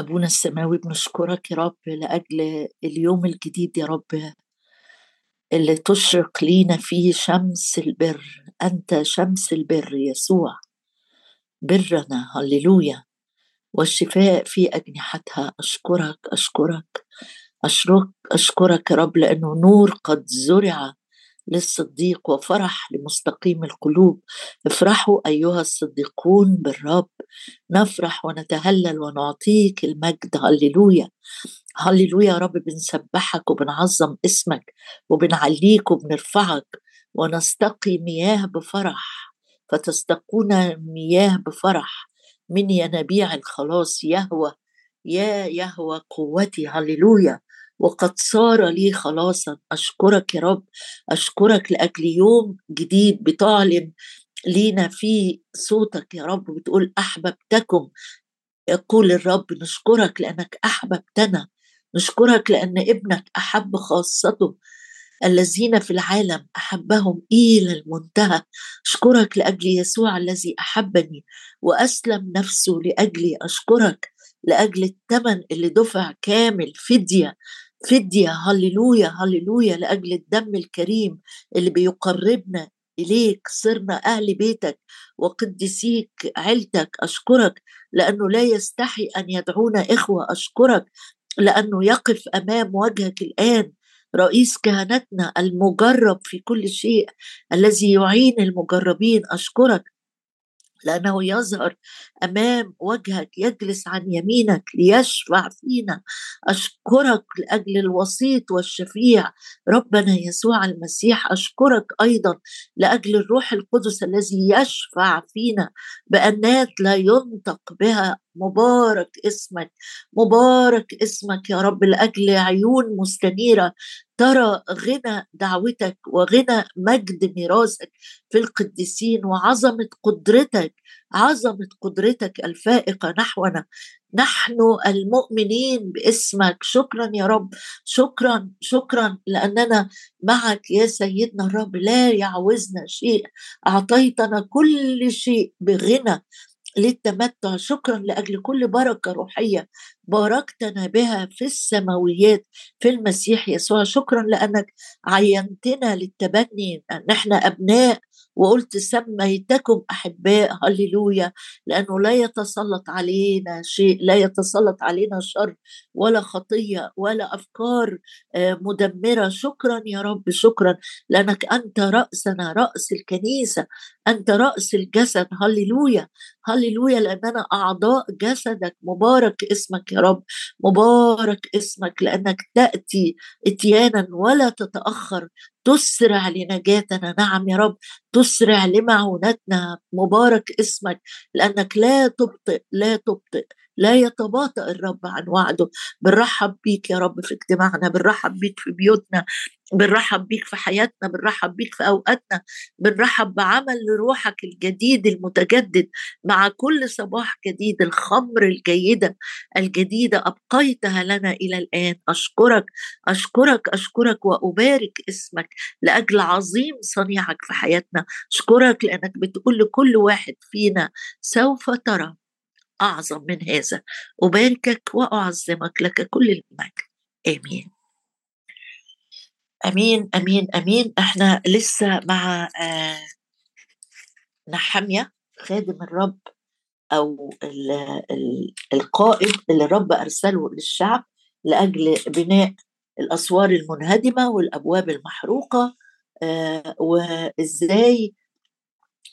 أبونا السماوي بنشكرك يا رب لأجل اليوم الجديد يا رب اللي تشرق لينا فيه شمس البر. أنت شمس البر يسوع. برنا هللويا. والشفاء في أجنحتها. أشكرك أشكرك. أشكرك أشكرك يا رب لأنه نور قد زرع للصديق وفرح لمستقيم القلوب. افرحوا أيها الصديقون بالرب. نفرح ونتهلل ونعطيك المجد. هللويا. هللويا يا رب. بنسبحك وبنعظم اسمك وبنعليك وبنرفعك ونستقي مياه بفرح. فتستقون مياه بفرح من ينابيع الخلاص. يهوى. يا يهوى قوتي. هللويا. وقد صار لي خلاصا. أشكرك يا رب. أشكرك لأجل يوم جديد بتعلن لينا فيه صوتك يا رب بتقول أحببتكم. يقول الرب نشكرك لأنك أحببتنا. نشكرك لأن ابنك أحب خاصته. الذين في العالم أحبهم إلى المنتهى. أشكرك لأجل يسوع الذي أحبني وأسلم نفسه لأجلي. أشكرك لأجل الثمن اللي دفع كامل فدية. فدية هللويا هللويا لأجل الدم الكريم اللي بيقربنا إليك صرنا أهل بيتك وقدسيك عيلتك أشكرك لأنه لا يستحي أن يدعونا إخوة أشكرك لأنه يقف أمام وجهك الآن رئيس كهنتنا المجرب في كل شيء الذي يعين المجربين أشكرك لأنه يظهر أمام وجهك يجلس عن يمينك ليشفع فينا. أشكرك لأجل الوسيط والشفيع. ربنا يسوع المسيح أشكرك أيضا لأجل الروح القدس الذي يشفع فينا بأنات لا ينطق بها مبارك اسمك مبارك اسمك يا رب لأجل عيون مستنيرة. ترى غنى دعوتك وغنى مجد ميراثك في القديسين وعظمة قدرتك عظمة قدرتك الفائقة نحونا. نحن المؤمنين باسمك. شكرا يا رب شكرا شكرا لأننا معك يا سيدنا الرب. لا يعوزنا شيء. أعطيتنا كل شيء بغنى. للتمتع. شكرا لأجل كل بركة روحية باركتنا بها في السماويات في المسيح يسوع. شكرا لأنك عينتنا للتبني. ان إحنا أبناء وقلت سميتكم أحباء هللويا لأنه لا يتسلط علينا شيء لا يتسلط علينا شر ولا خطية ولا أفكار آه، مدمرة. شكرا يا رب شكرا. لأنك أنت رأسنا رأس الكنيسة أنت رأس الجسد. هللويا هللويا لاننا أعضاء جسدك. مبارك اسمك يا رب مبارك اسمك لأنك تأتي اتيانا ولا تتأخر. تسرع لنجاتنا. نعم يا رب تسرع لمعونتنا. مبارك اسمك لأنك لا تبطئ لا تبطئ. لا يتباطأ الرب عن وعده. بنرحب بيك يا رب في اجتماعنا بنرحب بيك في بيوتنا بنرحب بيك في حياتنا بنرحب بيك في أوقاتنا بنرحب بعمل روحك الجديد المتجدد مع كل صباح جديد الخمر الجيدة الجديدة. أبقيتها لنا إلى الآن. أشكرك أشكرك أشكرك وأبارك اسمك لأجل عظيم صنيعك في حياتنا. أشكرك لأنك بتقول لكل واحد فينا سوف ترى أعظم من هذا اباركك وأعظمك لك كل المجد. آمين. آمين آمين آمين. إحنا لسه مع آه نحمية خادم الرب أو ال ال القائد اللي الرب أرسله للشعب لأجل بناء الأسوار المنهدمة والأبواب المحروقة. آه وإزاي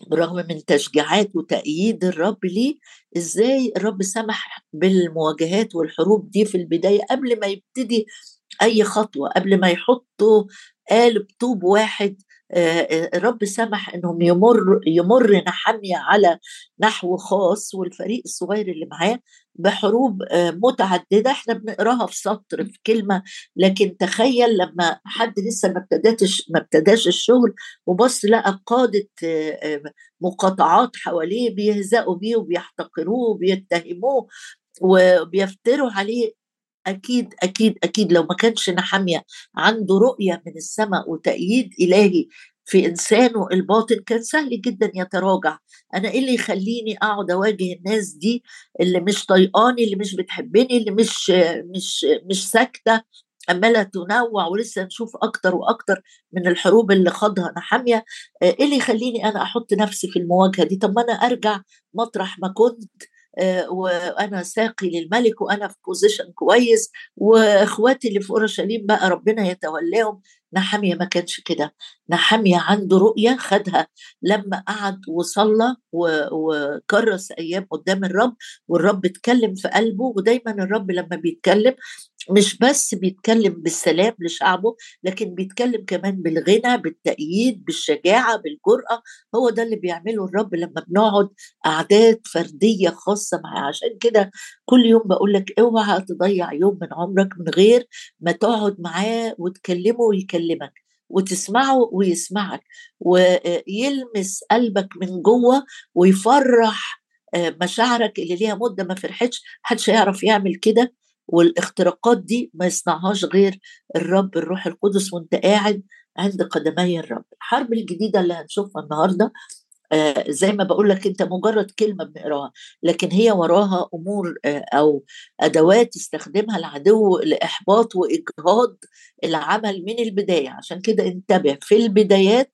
بالرغم من تشجيعات وتأييد الرب ليه إزاي الرب سمح بالمواجهات والحروب دي في البداية قبل ما يبتدي أي خطوة قبل ما يحطوا قالب طوب واحد الرب سمح إنهم يمر يمر نحمية على نحو خاص والفريق الصغير اللي معاه بحروب متعددة. إحنا بنقراها في سطر في كلمة. لكن تخيل لما حد لسه ما ابتداش ما ابتداش الشغل وبص لقى قادة مقاطعات حواليه بيهزقوا بيه وبيحتقروه وبيتهموه وبيفتروا عليه. أكيد أكيد أكيد لو ما كانش نحمية عنده رؤية من السماء وتأييد إلهي في إنسانه الباطن كان سهل جدا يتراجع. أنا إيه اللي يخليني أقعد أواجه الناس دي اللي مش طيقاني اللي مش بتحبني اللي مش مش مش ساكتة؟ عماله تنوع ولسه نشوف أكتر وأكتر من الحروب اللي خاضها نحاميه إيه اللي يخليني أنا أحط نفسي في المواجهة دي؟ طب ما أنا أرجع مطرح ما كنت آه، وأنا ساقي للملك وأنا في بوزيشن كويس وإخواتي اللي في أورشليم بقى ربنا يتولاهم. نحمية ما كانش كده. نحمية عنده رؤية خدها لما قعد وصلى وكرس أيام قدام الرب والرب اتكلم في قلبه ودايما الرب لما بيتكلم مش بس بيتكلم بالسلام لشعبه لكن بيتكلم كمان بالغنى بالتأييد بالشجاعة بالجرأة. هو ده اللي بيعمله الرب لما بنقعد أعداد فردية خاصة معاه. عشان كده كل يوم بقول لك اوعى تضيع يوم من عمرك من غير ما تقعد معاه وتكلمه ويكلمك وتسمعه ويسمعك. ويلمس قلبك من جوه ويفرح آه، مشاعرك اللي ليها مدة ما فرحتش. محدش هيعرف يعمل كده. والاختراقات دي ما يصنعهاش غير الرب الروح القدس وانت قاعد عند قدمي الرب. الحرب الجديدة اللي هنشوفها النهارده آه زي ما بقول لك انت مجرد كلمة بنقراها لكن هي وراها أمور آه أو أدوات يستخدمها العدو لإحباط وإجهاض العمل من البداية. عشان كده انتبه في البدايات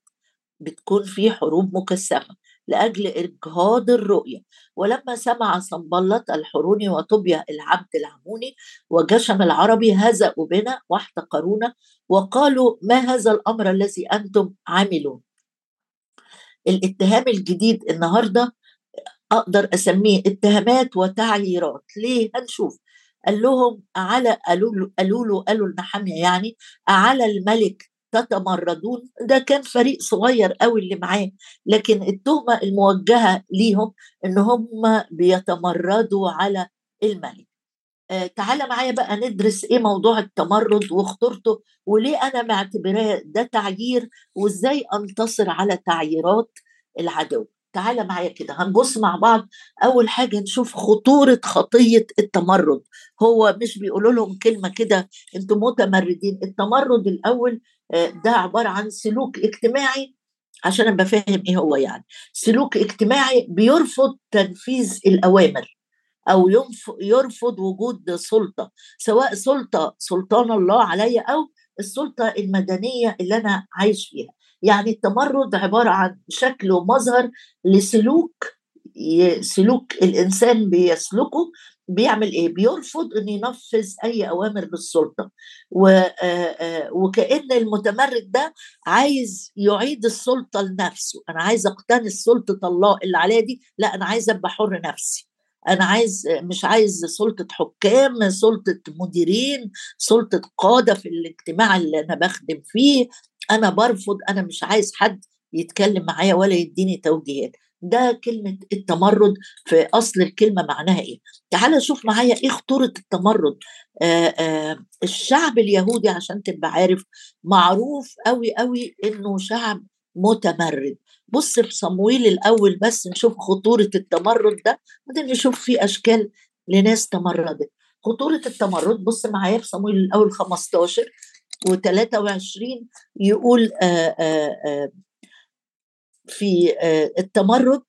بتكون في حروب مكثفة. لأجل اجهاض الرؤية. ولما سمع صنبلط الحروني وطوبيا العبد العموني وجشم العربي هزأوا بنا واحتقرونا وقالوا ما هذا الأمر الذي أنتم عاملون؟ الاتهام الجديد النهارده أقدر أسميه اتهامات وتعييرات. ليه؟ هنشوف. قال لهم على قالوا له قالوا لنحمية يعني على الملك تتمردون. ده كان فريق صغير قوي اللي معاه لكن التهمة الموجهة ليهم إن هم بيتمردوا على الملك آه تعالى معايا بقى ندرس إيه موضوع التمرد وخطورته وليه أنا معتبراه ده تعيير وإزاي أنتصر على تعييرات العدو. تعالى معايا كده هنبص مع بعض أول حاجة نشوف خطورة خطية التمرد. هو مش بيقولوا لهم كلمة كده أنتم متمردين. التمرد الأول آه، ده عبارة عن سلوك اجتماعي عشان أبقى فاهم إيه هو يعني. سلوك اجتماعي بيرفض تنفيذ الأوامر أو يرفض وجود سلطة سواء سلطة سلطان الله عليا أو السلطة المدنية اللي أنا عايش فيها. يعني التمرد عبارة عن شكل ومظهر لسلوك سلوك الإنسان بيسلكه. بيعمل إيه؟ بيرفض إنه ينفذ أي أوامر للسلطة. وكأن المتمرد ده عايز يعيد السلطة لنفسه، أنا عايز اقتنص سلطة الله اللي عليا دي، لا أنا عايز أبقى حر نفسي. أنا عايز مش عايز سلطة حكام سلطة مديرين سلطة قادة في الاجتماع اللي أنا بخدم فيه. أنا برفض أنا مش عايز حد يتكلم معايا ولا يديني توجيهات. ده كلمة التمرد في أصل الكلمة معناها إيه؟ تعال شوف معايا إيه خطورة التمرد. آآ آآ الشعب اليهودي عشان تبقى عارف معروف قوي قوي إنه شعب متمرد. بص في صمويل الأول بس نشوف خطورة التمرد ده بعدين نشوف في أشكال لناس تمردت. خطورة التمرد بص معايا في صمويل الأول 15 و23 يقول آآ آآ في التمرد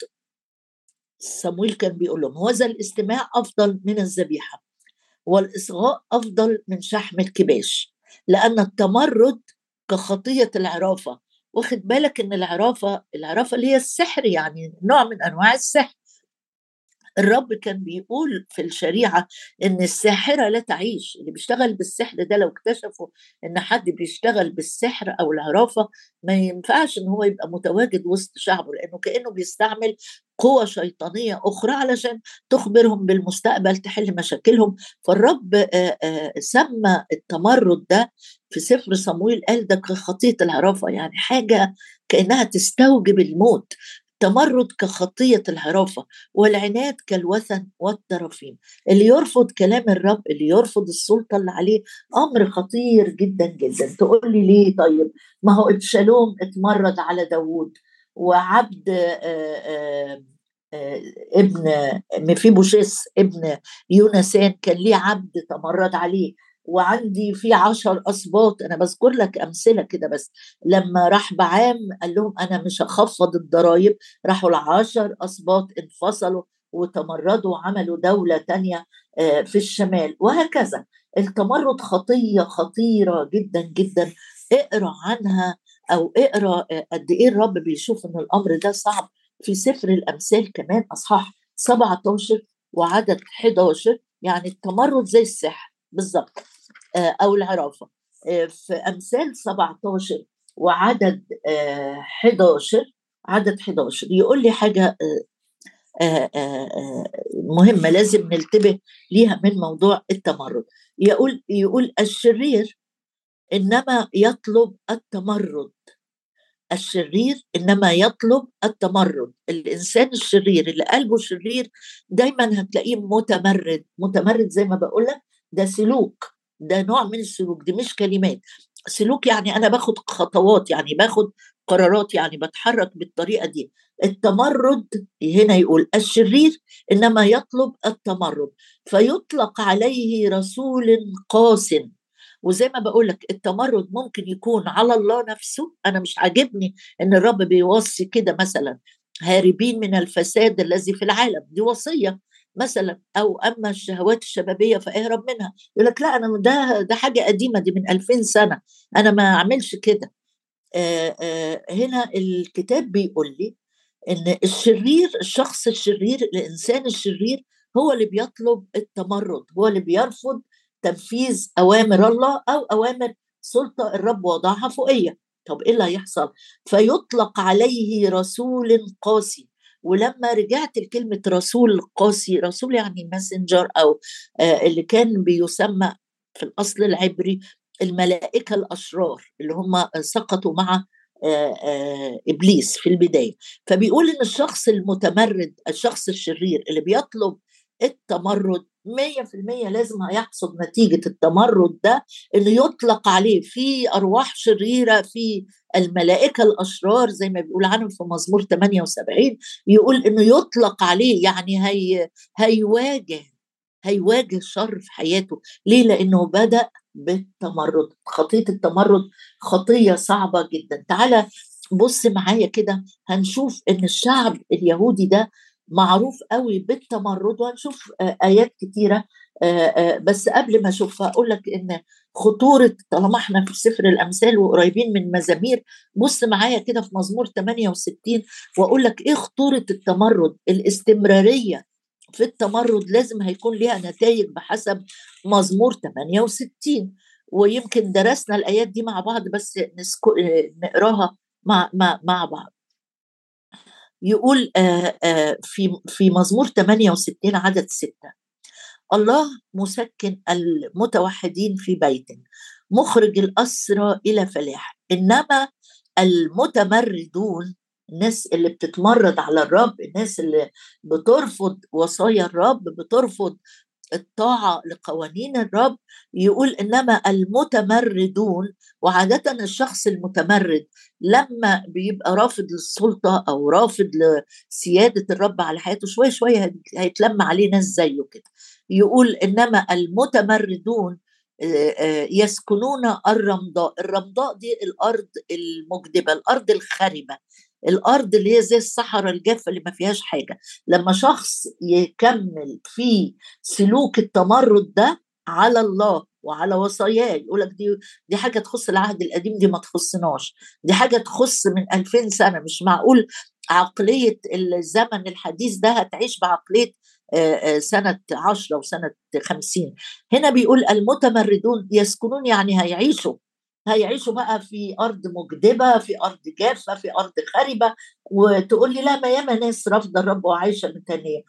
صمويل كان بيقول لهم هذا الاستماع أفضل من الذبيحة والإصغاء أفضل من شحم الكباش لأن التمرد كخطية العرافة. واخد بالك إن العرافة العرافة اللي هي السحر يعني نوع من أنواع السحر. الرب كان بيقول في الشريعة إن الساحرة لا تعيش اللي بيشتغل بالسحر ده لو اكتشفوا إن حد بيشتغل بالسحر أو العرافة ما ينفعش إن هو يبقى متواجد وسط شعبه لأنه كأنه بيستعمل قوة شيطانية أخرى علشان تخبرهم بالمستقبل تحل مشاكلهم. فالرب سمى التمرد ده في سفر صمويل قال ده خطية العرافة يعني حاجة كأنها تستوجب الموت. التمرد كخطية العرافة والعناد كالوثن والترفيم اللي يرفض كلام الرب اللي يرفض السلطة اللي عليه أمر خطير جدا جدا. تقول لي ليه طيب؟ ما هو إبشالوم اتمرد على داوود وعبد آآ آآ ابن مفيبوشيس ابن يونسان كان ليه عبد تمرد عليه. وعندي في عشر أسباط أنا بذكر لك أمثلة كده بس. لما راح بعام قال لهم أنا مش هخفض الضرايب. راحوا العشر أسباط انفصلوا وتمردوا وعملوا دولة تانية آه، في الشمال. وهكذا. التمرد خطية خطيرة جدا جدا. اقرأ عنها أو اقرأ آه، قد إيه الرب بيشوف إن الأمر ده صعب. في سفر الأمثال كمان أصحاح 17 وعدد 11 يعني التمرد زي السحر. بالظبط آه، أو العرافة. آه، في أمثال 17 وعدد 11 آه، عدد 11 يقول لي حاجة مهمة لازم ننتبه ليها من موضوع التمرد. يقول يقول الشرير إنما يطلب التمرد. الشرير إنما يطلب التمرد. الإنسان الشرير اللي قلبه شرير دايما هتلاقيه متمرد متمرد زي ما بقول لك ده سلوك ده نوع من السلوك دي مش كلمات. سلوك يعني أنا باخد خطوات يعني باخد قرارات يعني بتحرك بالطريقة دي. التمرد هنا يقول الشرير إنما يطلب التمرد. فيطلق عليه رسول قاس وزي ما بقول لك التمرد ممكن يكون على الله نفسه. أنا مش عاجبني إن الرب بيوصي كده مثلا. هاربين من الفساد الذي في العالم. دي وصية. مثلا أو أما الشهوات الشبابية فاهرب منها. يقول لك لا أنا ده ده حاجة قديمة دي من 2000 سنة. أنا ما أعملش كده. هنا الكتاب بيقول لي إن الشرير الشخص الشرير الإنسان الشرير هو اللي بيطلب التمرد هو اللي بيرفض تنفيذ أوامر الله أو أوامر سلطة الرب وضعها فوقية. طب إيه اللي هيحصل؟ فيطلق عليه رسول قاسي. ولما رجعت لكلمة رسول قاسي رسول يعني ماسنجر أو آه، اللي كان بيسمى في الأصل العبري الملائكة الأشرار اللي هم سقطوا مع آه، آه، إبليس في البداية. فبيقول إن الشخص المتمرد الشخص الشرير اللي بيطلب التمرد 100% لازم هيحصل نتيجة التمرد ده انه يطلق عليه في أرواح شريرة في الملائكة الأشرار زي ما بيقول عنهم في مزمور 78 يقول إنه يطلق عليه يعني هي هيواجه هيواجه شر في حياته. ليه؟ لأنه بدأ بالتمرد. خطية التمرد خطية صعبة جدا. تعالى بص معايا كده هنشوف إن الشعب اليهودي ده معروف قوي بالتمرد وهنشوف آيات كتيرة بس قبل ما اشوفها أقول لك إن خطورة طالما إحنا في سفر الأمثال وقريبين من مزامير بص معايا كده في مزمور 68 وأقول لك إيه خطورة التمرد؟ الاستمرارية في التمرد لازم هيكون ليها نتائج بحسب مزمور 68 ويمكن درسنا الآيات دي مع بعض بس نقراها مع مع مع بعض. يقول في في مزمور 68 عدد ستة الله مسكن المتوحدين في بيت مخرج الأسرى إلى فلاح إنما المتمردون الناس اللي بتتمرد على الرب الناس اللي بترفض وصايا الرب بترفض الطاعة لقوانين الرب يقول إنما المتمردون وعادة الشخص المتمرد لما بيبقى رافض للسلطة أو رافض لسيادة الرب على حياته شوية شوية هيتلم عليه ناس زيه كده. يقول إنما المتمردون يسكنون الرمضاء. الرمضاء دي الأرض المجدبة الأرض الخربة الأرض اللي هي زي الصحراء الجافة اللي ما فيهاش حاجة. لما شخص يكمل في سلوك التمرد ده على الله وعلى وصاياه يقول لك دي دي حاجة تخص العهد القديم دي ما تخصناش. دي حاجة تخص من 2000 سنة. مش معقول عقلية الزمن الحديث ده هتعيش بعقلية سنة عشرة وسنة خمسين. هنا بيقول المتمردون يسكنون يعني هيعيشوا. هيعيشوا بقى في أرض مجدبة في أرض جافة في أرض خربه وتقول لي لا ما ياما ناس رافضة الرب وعايشة متانيه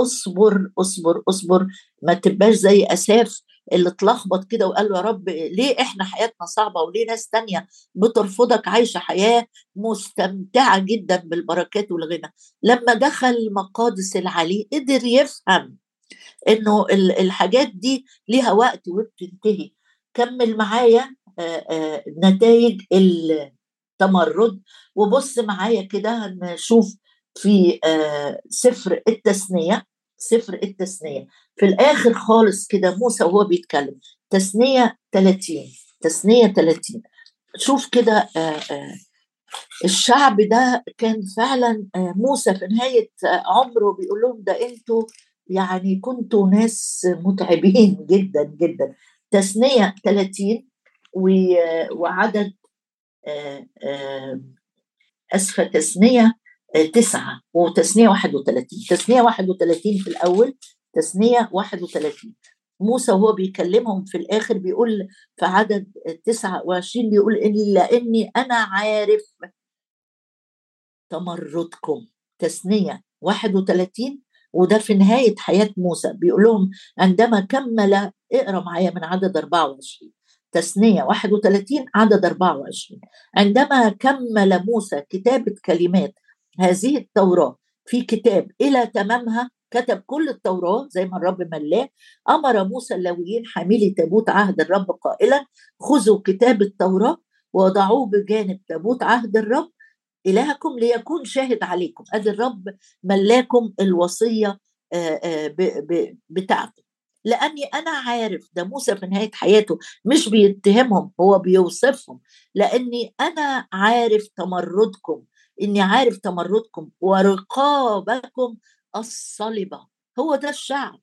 اصبر اصبر اصبر. ما تبقاش زي أساف اللي اتلخبط كده وقال يا رب ليه إحنا حياتنا صعبة وليه ناس تانية بترفضك عايشة حياة مستمتعة جدا بالبركات والغنى. لما دخل مقادس العلي قدر يفهم إنه الحاجات دي ليها وقت وبتنتهي. كمل معايا. نتائج التمرد. وبص معايا كده هنشوف في سفر التثنيه سفر التثنيه في الآخر خالص كده موسى وهو بيتكلم تثنية 30 تثنية 30 شوف كده الشعب ده كان فعلا موسى في نهاية عمره بيقول لهم ده أنتوا يعني كنتوا ناس متعبين جدا جدا. تثنية 30 وعدد أسفة تثنية تسعة وتثنية 31 تثنية 31 في الأول تثنية 31 موسى وهو بيكلمهم في الآخر بيقول في عدد 29 بيقول إلا إني أنا عارف تمردكم. تثنية 31 وده في نهاية حياة موسى. بيقول لهم عندما كمل اقرأ معايا من عدد 24 تثنية 31 عدد 24 عندما كمل موسى كتابة كلمات هذه التوراة في كتاب إلى تمامها كتب كل التوراة زي ما الرب ملاه أمر موسى اللويين حاملي تابوت عهد الرب قائلا خذوا كتاب التوراة وضعوه بجانب تابوت عهد الرب إلهكم ليكون شاهد عليكم. أدي الرب ملاكم الوصية بتاعته. لأني أنا عارف ده موسى في نهاية حياته مش بيتهمهم هو بيوصفهم. لأني أنا عارف تمردكم إني عارف تمردكم ورقابكم الصلبه هو ده الشعب.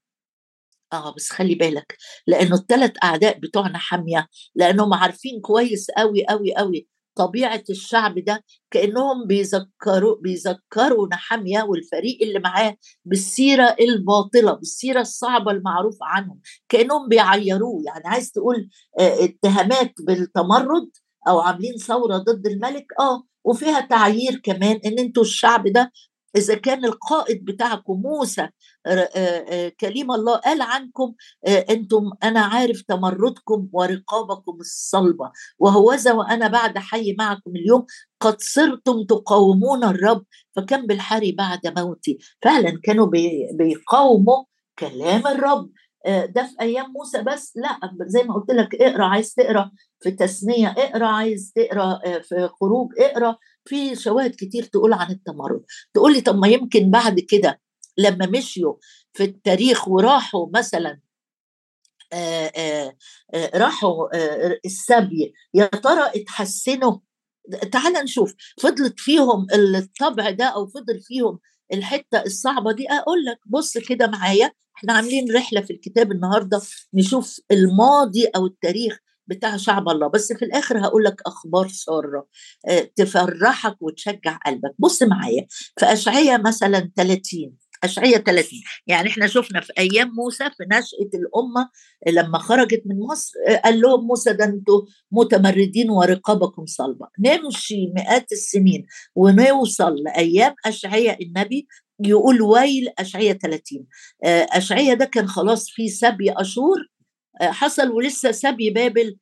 آه بس خلي بالك لأنه الثلاث أعداء بتوعنا حامية لأنهم عارفين كويس قوي قوي قوي طبيعة الشعب ده كأنهم بيذكروا بيذكروا نحاميه والفريق اللي معاه بالسيرة الباطلة بالسيرة الصعبة المعروفه عنهم كأنهم بيعيروه. يعني عايز تقول اتهامات بالتمرد أو عاملين ثورة ضد الملك؟ آه. وفيها تعيير كمان إن أنتوا الشعب ده إذا كان القائد بتاعكم موسى كليم الله قال عنكم أنتم أنا عارف تمردكم ورقابكم الصلبة وهوذا وأنا بعد حي معكم اليوم قد صرتم تقاومون الرب فكم بالحري بعد موتي. فعلا كانوا بيقاوموا كلام الرب. ده في أيام موسى بس. لا زي ما قلت لك اقرأ. عايز تقرأ في تثنيه اقرأ. عايز تقرأ في خروج اقرأ. في شواهد كتير تقول عن التمرد. تقول لي طب ما يمكن بعد كده لما مشيوا في التاريخ وراحوا مثلا آآ آآ راحوا آآ السبي يا ترى اتحسنوا؟ تعال نشوف. فضلت فيهم الطبع ده أو فضل فيهم الحتة الصعبة دي أقول لك بص كده معايا إحنا عاملين رحلة في الكتاب النهارده نشوف الماضي أو التاريخ بتاع شعب الله. بس في الآخر هقول لك أخبار سارة تفرحك وتشجع قلبك. بص معايا في اشعياء مثلا 30 أشعية 30 يعني إحنا شفنا في أيام موسى في نشأة الأمة لما خرجت من مصر قال لهم موسى ده أنتوا متمردين ورقابكم صلبة. نمشي مئات السنين ونوصل لأيام أشعية النبي يقول ويل أشعية 30 أشعية ده كان خلاص في سبي أشور حصل ولسه سبي بابل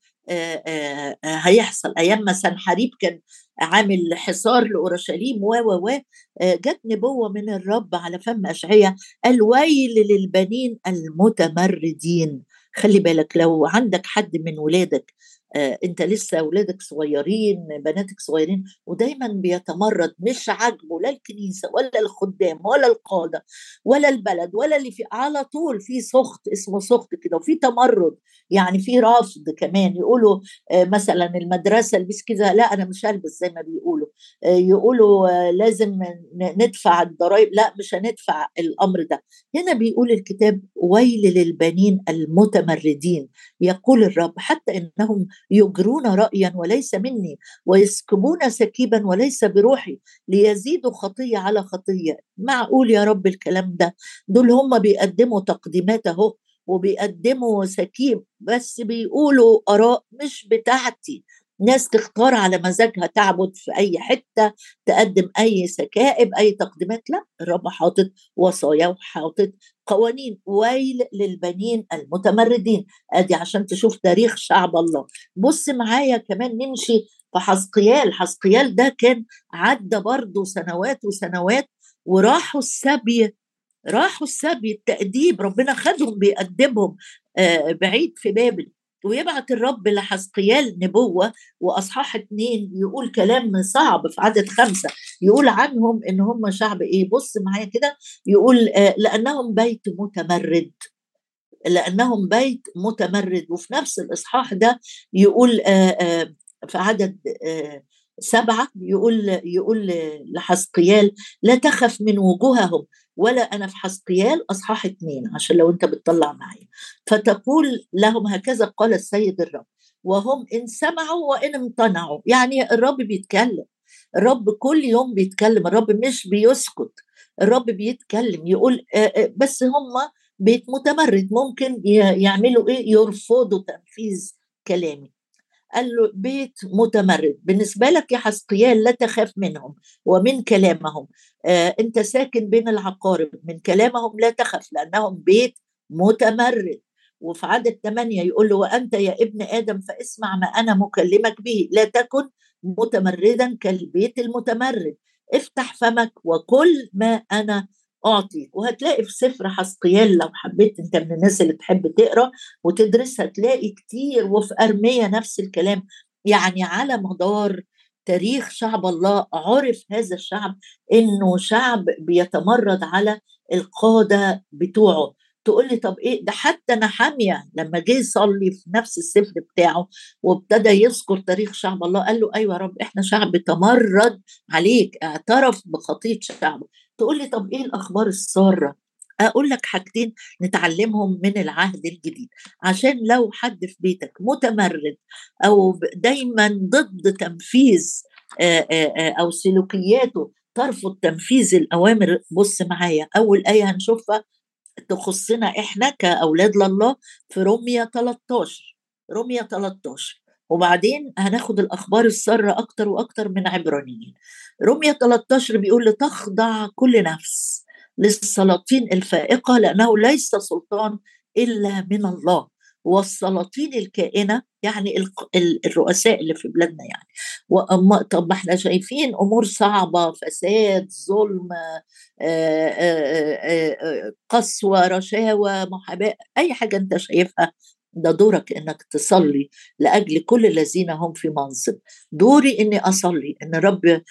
هيحصل. أيام ما سنحريب كان عامل حصار لأورشليم و و و جت نبوة من الرب على فم اشعياء قال ويل للبنين المتمردين. خلي بالك لو عندك حد من ولادك آه أنت لسه أولادك صغيرين بناتك صغيرين ودايما بيتمرد مش عاجبه لا الكنيسة ولا الخدام ولا القادة ولا البلد ولا اللي في على طول في سخط اسمه سخط كده وفي تمرد يعني في رفض كمان يقولوا آه مثلا المدرسة البس كده لا أنا مش هلبس زي ما بيقولوا. آه يقولوا لازم ندفع الضرائب. لا مش هندفع الأمر ده. هنا بيقول الكتاب ويل للبنين المتمردين. يقول الرب حتى إنهم يجرون رأيا وليس مني ويسكبون سكيبا وليس بروحي ليزيدوا خطية على خطية. معقول يا رب الكلام ده؟ دول هم بيقدموا تقديمات أهو وبيقدموا سكيب بس بيقولوا آراء مش بتاعتي. ناس تختار على مزاجها تعبد في أي حتة تقدم أي سكائب أي تقديمات لا الرب حاطط وصايا وحاطط قوانين ويل للبنين المتمردين. أدي عشان تشوف تاريخ شعب الله. بص معايا كمان نمشي في حسقيال حسقيال ده كان عدى برضه سنوات وسنوات وراحوا السبي راحوا السبي التأديب. ربنا خدهم بيأدبهم بعيد في بابل. ويبعت الرب لحسقيال نبوة وأصحاح اتنين يقول كلام صعب في عدد خمسة يقول عنهم إن هم شعب إيه؟ بص معايا كده يقول لأنهم بيت متمرد لأنهم بيت متمرد وفي نفس الإصحاح ده يقول في عدد سبعة يقول يقول لحسقيال لا تخف من وجوههم ولا أنا في حسقيال أصحاح اثنين عشان لو أنت بتطلع معي فتقول لهم هكذا قال السيد الرب وهم إن سمعوا وإن امتنعوا. يعني الرب بيتكلم الرب كل يوم بيتكلم الرب مش بيسكت الرب بيتكلم يقول بس هم بيت متمرد ممكن يعملوا إيه؟ يرفضوا تنفيذ كلامي. قال له بيت متمرد. بالنسبة لك يا حسقيال لا تخاف منهم ومن كلامهم. آه أنت ساكن بين العقارب. من كلامهم لا تخف لأنهم بيت متمرد. وفي عدد ثمانية يقول له وأنت يا ابن آدم فاسمع ما أنا مكلمك به. لا تكن متمردا كالبيت المتمرد. افتح فمك وكل ما أنا أعطيك وهتلاقي في سفر حسقيال لو حبيت أنت من الناس اللي تحب تقرأ وتدرس هتلاقي كتير وفي أرمية نفس الكلام. يعني على مدار تاريخ شعب الله عرف هذا الشعب إنه شعب بيتمرد على القادة بتوعه. تقول لي طب إيه؟ ده حتى نحاميه لما جه يصلي في نفس السفر بتاعه وابتدى يذكر تاريخ شعب الله قال له أيوه يا رب إحنا شعب تمرد عليك اعترف بخطية شعبه. تقول لي طب إيه الأخبار السارة؟ أقول لك حاجتين نتعلمهم من العهد الجديد. عشان لو حد في بيتك متمرد أو دايما ضد تنفيذ أو سلوكياته ترفض تنفيذ الأوامر بص معايا أول آية هنشوفها تخصنا إحنا كأولاد لله في روميا 13 روميا 13 وبعدين هناخد الأخبار السارة أكتر وأكتر من عبرانيين. روميا 13 بيقول لتخضع كل نفس للسلاطين الفائقة لأنه ليس سلطان إلا من الله. والسلاطين الكائنة يعني الرؤساء اللي في بلادنا يعني. وأما طب إحنا شايفين أمور صعبة فساد ظلم قسوة رشاوى محاباة أي حاجة أنت شايفها ده دورك إنك تصلي لأجل كل الذين هم في منصب. دوري إني أصلي إن رب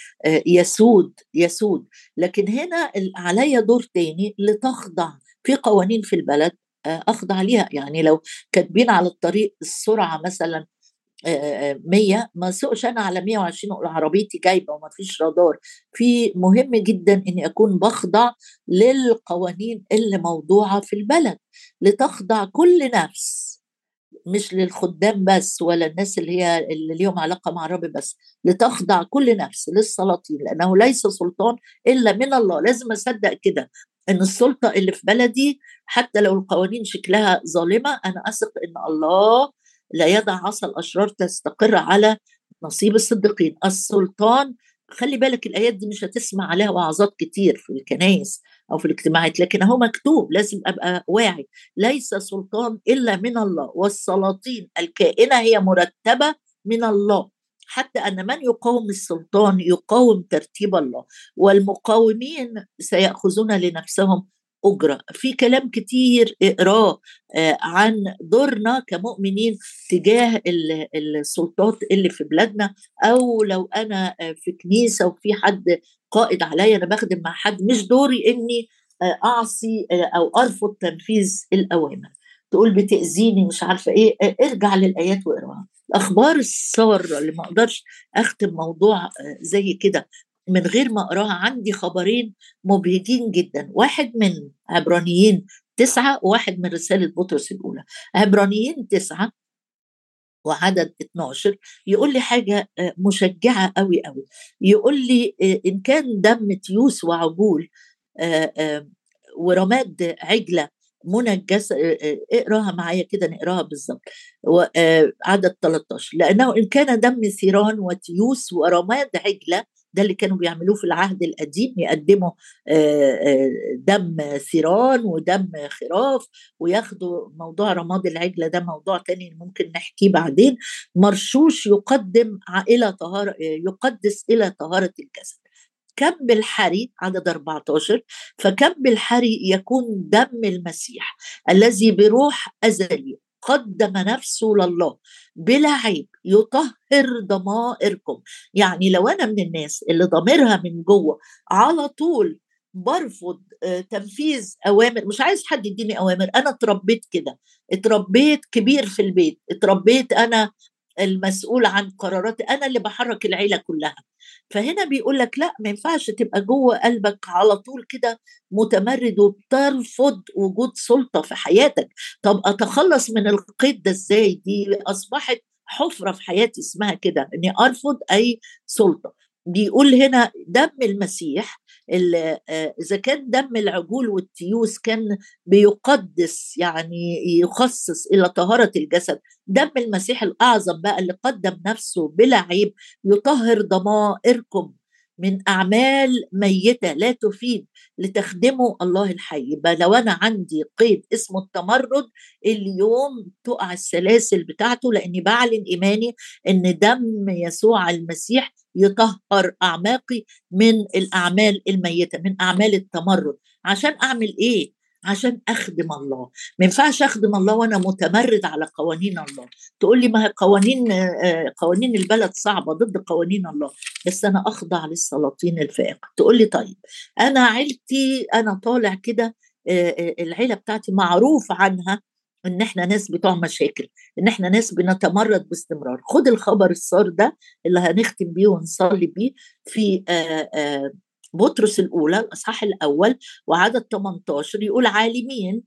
يسود يسود. لكن هنا عليا دور تاني لتخضع في قوانين في البلد أخضع ليها. يعني لو كاتبين على الطريق السرعة مثلا 100 ما سوقش أنا على 120 أقول عربيتي جايبة وما فيش رادار. في مهم جدا إني أكون بخضع للقوانين اللي موضوعة في البلد لتخضع كل نفس. مش للخدام بس ولا الناس اللي هي اللي ليهم علاقة مع الرب بس لتخضع كل نفس للسلاطين لأنه ليس سلطان إلا من الله. لازم أصدق كده. إن السلطة اللي في بلدي حتى لو القوانين شكلها ظالمة أنا أثق إن الله لا يدع عصا الأشرار تستقر على نصيب الصديقين. السلطان خلي بالك الآيات دي مش هتسمع عليها وعظات كتير في الكنائس أو في الاجتماعات لكن هو مكتوب لازم أبقى واعي. ليس سلطان إلا من الله والسلاطين الكائنة هي مرتبة من الله. حتى أن من يقاوم السلطان يقاوم ترتيب الله والمقاومين سيأخذون لنفسهم أجرة. في كلام كتير اقراه عن دورنا كمؤمنين تجاه السلطات اللي في بلادنا أو لو أنا في كنيسة وفي حد قائد عليا أنا بخدم مع حد مش دوري إني أعصي أو أرفض تنفيذ الأوامر. تقول بتأذيني مش عارفة إيه ارجع للآيات واقراها. الأخبار السارة اللي ما أقدرش أختم موضوع زي كده من غير ما أقراها عندي خبرين مبهجين جدا. واحد من عبرانيين تسعة وواحد من رسالة بطرس الأولى. عبرانيين تسعة وعدد 12 يقول لي حاجة مشجعة قوي قوي يقول لي إن كان دم تيوس وعجول ورماد عجلة منجسة اقراها معايا كده نقراها بالظبط. عدد 13 لأنه إن كان دم ثيران وتيوس ورماد عجلة ده اللي كانوا بيعملوه في العهد القديم يقدموا دم ثيران ودم خراف وياخدوا موضوع رماد العجلة ده موضوع تاني ممكن نحكيه بعدين. مرشوش يقدم إلى طهارة يقدس إلى طهارة الجسد. كب الحري عدد 14 فكب الحري يكون دم المسيح الذي بروح أزلي قدم نفسه لله بلا عيب يطهر ضمائركم. يعني لو أنا من الناس اللي ضميرها من جوه على طول برفض آه، تنفيذ أوامر مش عايز حد يديني أوامر أنا اتربيت كده اتربيت كبير في البيت اتربيت أنا المسؤول عن قراراتي أنا اللي بحرك العيلة كلها. فهنا بيقول لك لأ ما ينفعش تبقى جوه قلبك على طول كده متمرد وبترفض وجود سلطة في حياتك. طب أتخلص من القيد ده إزاي؟ دي أصبحت حفرة في حياتي اسمها كده إني أرفض أي سلطة. بيقول هنا دم المسيح آه، إذا كان دم العجول والتيوس كان بيقدس يعني يخصص إلى طهارة الجسد. دم المسيح الأعظم بقى اللي قدم نفسه بلا عيب يطهر ضمائركم من أعمال ميتة لا تفيد لتخدموا الله الحي. يبقى لو أنا عندي قيد اسمه التمرد اليوم تقع السلاسل بتاعته لأني بعلن إيماني إن دم يسوع المسيح يطهر أعماقي من الأعمال الميتة من أعمال التمرد. عشان أعمل إيه؟ عشان أخدم الله. ما ينفعش أخدم الله وأنا متمرد على قوانين الله. تقول لي ما قوانين آه، قوانين البلد صعبة ضد قوانين الله. بس أنا أخضع للسلاطين الفائقة. تقول لي طيب أنا عيلتي أنا طالع كده آه، آه، العيلة بتاعتي معروف عنها إن إحنا ناس بتوع مشاكل إن إحنا ناس بنتمرد باستمرار خد الخبر الصار ده اللي هنختم بيه ونصلي بيه في بطرس الأولى الأصحاح الأول وعدد 18 يقول عالمين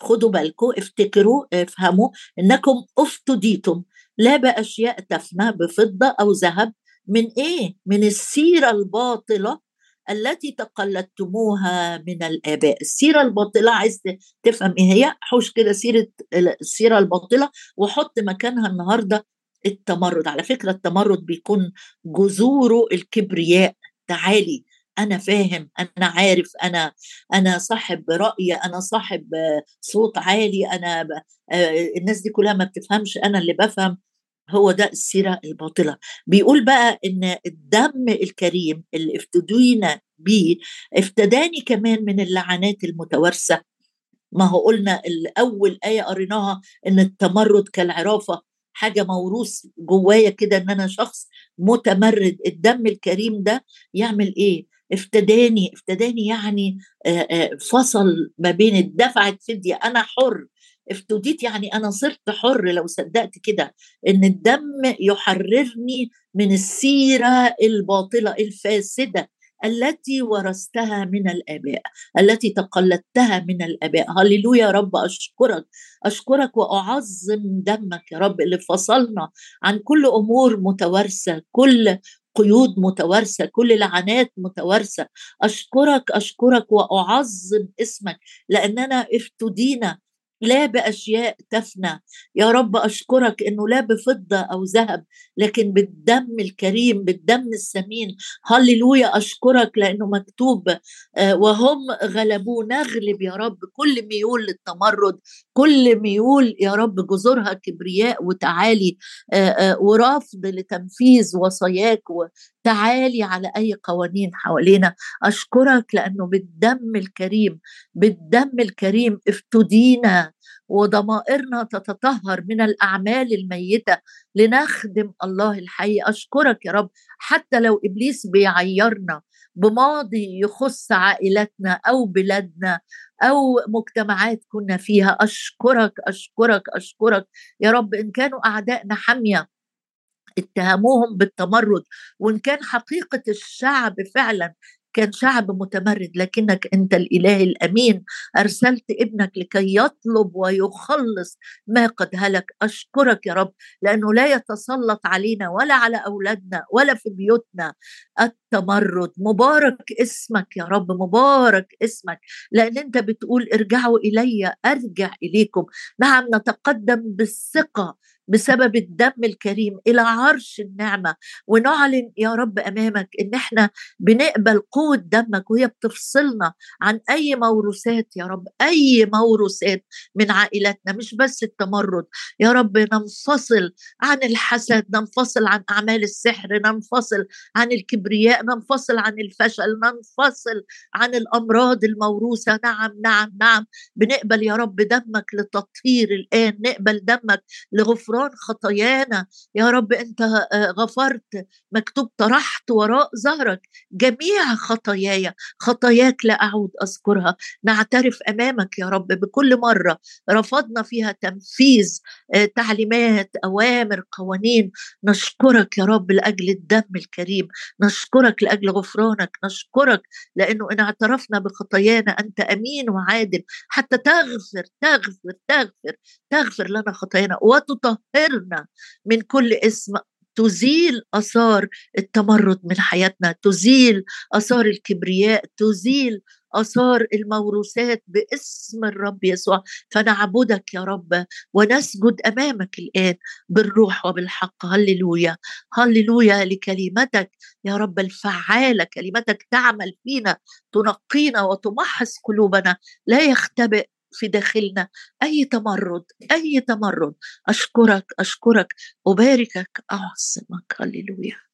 خدوا بالكم افتكروا افهموا إنكم أفتديتم لا بأشياء تفنى بفضة أو ذهب من إيه؟ من السيرة الباطلة التي تقلدتموها من الآباء. السيرة الباطلة عايز تفهم إيه هي؟ حوش كده سيرة السيرة الباطلة وحط مكانها النهارده التمرد. على فكرة التمرد بيكون جذوره الكبرياء. تعالي أنا فاهم أنا عارف أنا أنا صاحب رأي أنا صاحب صوت عالي أنا آه، الناس دي كلها ما بتفهمش أنا اللي بفهم. هو ده السيرة الباطلة. بيقول بقى إن الدم الكريم اللي افتدينا بيه افتداني كمان من اللعنات المتوارثة. ما هو قلنا الأول آية قريناها إن التمرد كالعرافة حاجة موروث جوايا كده إن أنا شخص متمرد. الدم الكريم ده يعمل إيه؟ افتداني افتداني يعني فصل ما بين الدفعة فدية أنا حر افتديت يعني أنا صرت حر لو صدقت كده إن الدم يحررني من السيرة الباطلة الفاسدة التي ورثتها من الآباء التي تقلدتها من الآباء. هللويا يا رب أشكرك أشكرك وأعظم دمك يا رب اللي فصلنا عن كل أمور متوارثة كل قيود متوارثة كل لعنات متوارثة. أشكرك أشكرك وأعظم اسمك لأننا افتدينا لا بأشياء تفنى. يا رب أشكرك إنه لا بفضة أو ذهب لكن بالدم الكريم بالدم الثمين هللويا أشكرك لأنه مكتوب آه، وهم غلبوا نغلب يا رب كل ميول للتمرد كل ميول يا رب جذورها كبرياء وتعالي آه، آه، ورفض لتنفيذ وصاياك وتعالي على أي قوانين حوالينا. أشكرك لأنه بالدم الكريم بالدم الكريم افتدينا. وضمائرنا تتطهر من الأعمال الميتة لنخدم الله الحي. أشكرك يا رب. حتى لو إبليس بيعيرنا بماضي يخص عائلتنا أو بلادنا أو مجتمعات كنا فيها. أشكرك أشكرك أشكرك. يا رب إن كانوا أعدائنا حامية اتهموهم بالتمرد وإن كان حقيقة الشعب فعلا كان شعب متمرد لكنك أنت الإله الأمين. أرسلت ابنك لكي يطلب ويخلص ما قد هلك. أشكرك يا رب لأنه لا يتسلط علينا ولا على أولادنا ولا في بيوتنا. التمرد مبارك اسمك يا رب مبارك اسمك. لأن أنت بتقول ارجعوا إلي أرجع إليكم. نعم نتقدم بالثقة. بسبب الدم الكريم إلى عرش النعمة. ونعلن يا رب أمامك إن إحنا بنقبل قوة دمك وهي بتفصلنا عن أي موروثات يا رب أي موروثات من عائلاتنا مش بس التمرد. يا رب ننفصل عن الحسد ننفصل عن أعمال السحر ننفصل عن الكبرياء ننفصل عن الفشل ننفصل عن الأمراض الموروثة. نعم نعم نعم. بنقبل يا رب دمك لتطهير الآن نقبل دمك لغفران غفران خطايانا. يا رب أنت آه، غفرت مكتوب طرحت وراء ظهرك. جميع خطاياي خطاياك لا أعود أذكرها. نعترف أمامك يا رب بكل مرة. رفضنا فيها تنفيذ آه، تعليمات أوامر قوانين. نشكرك يا رب لأجل الدم الكريم. نشكرك لأجل غفرانك. نشكرك لأنه إن اعترفنا بخطايانا أنت أمين وعادل. حتى تغفر تغفر تغفر تغفر لنا خطايانا. وتطهرنا من كل اسم. تزيل آثار التمرد من حياتنا تزيل آثار الكبرياء تزيل آثار الموروثات باسم الرب يسوع. فنعبدك يا رب ونسجد أمامك الآن بالروح وبالحق. هللويا هللويا لكلمتك يا رب الفعالة. كلمتك تعمل فينا تنقينا وتمحص قلوبنا. لا يختبئ في داخلنا أي تمرد أي تمرد. أشكرك أشكرك. أباركك. اعظمك هللويا.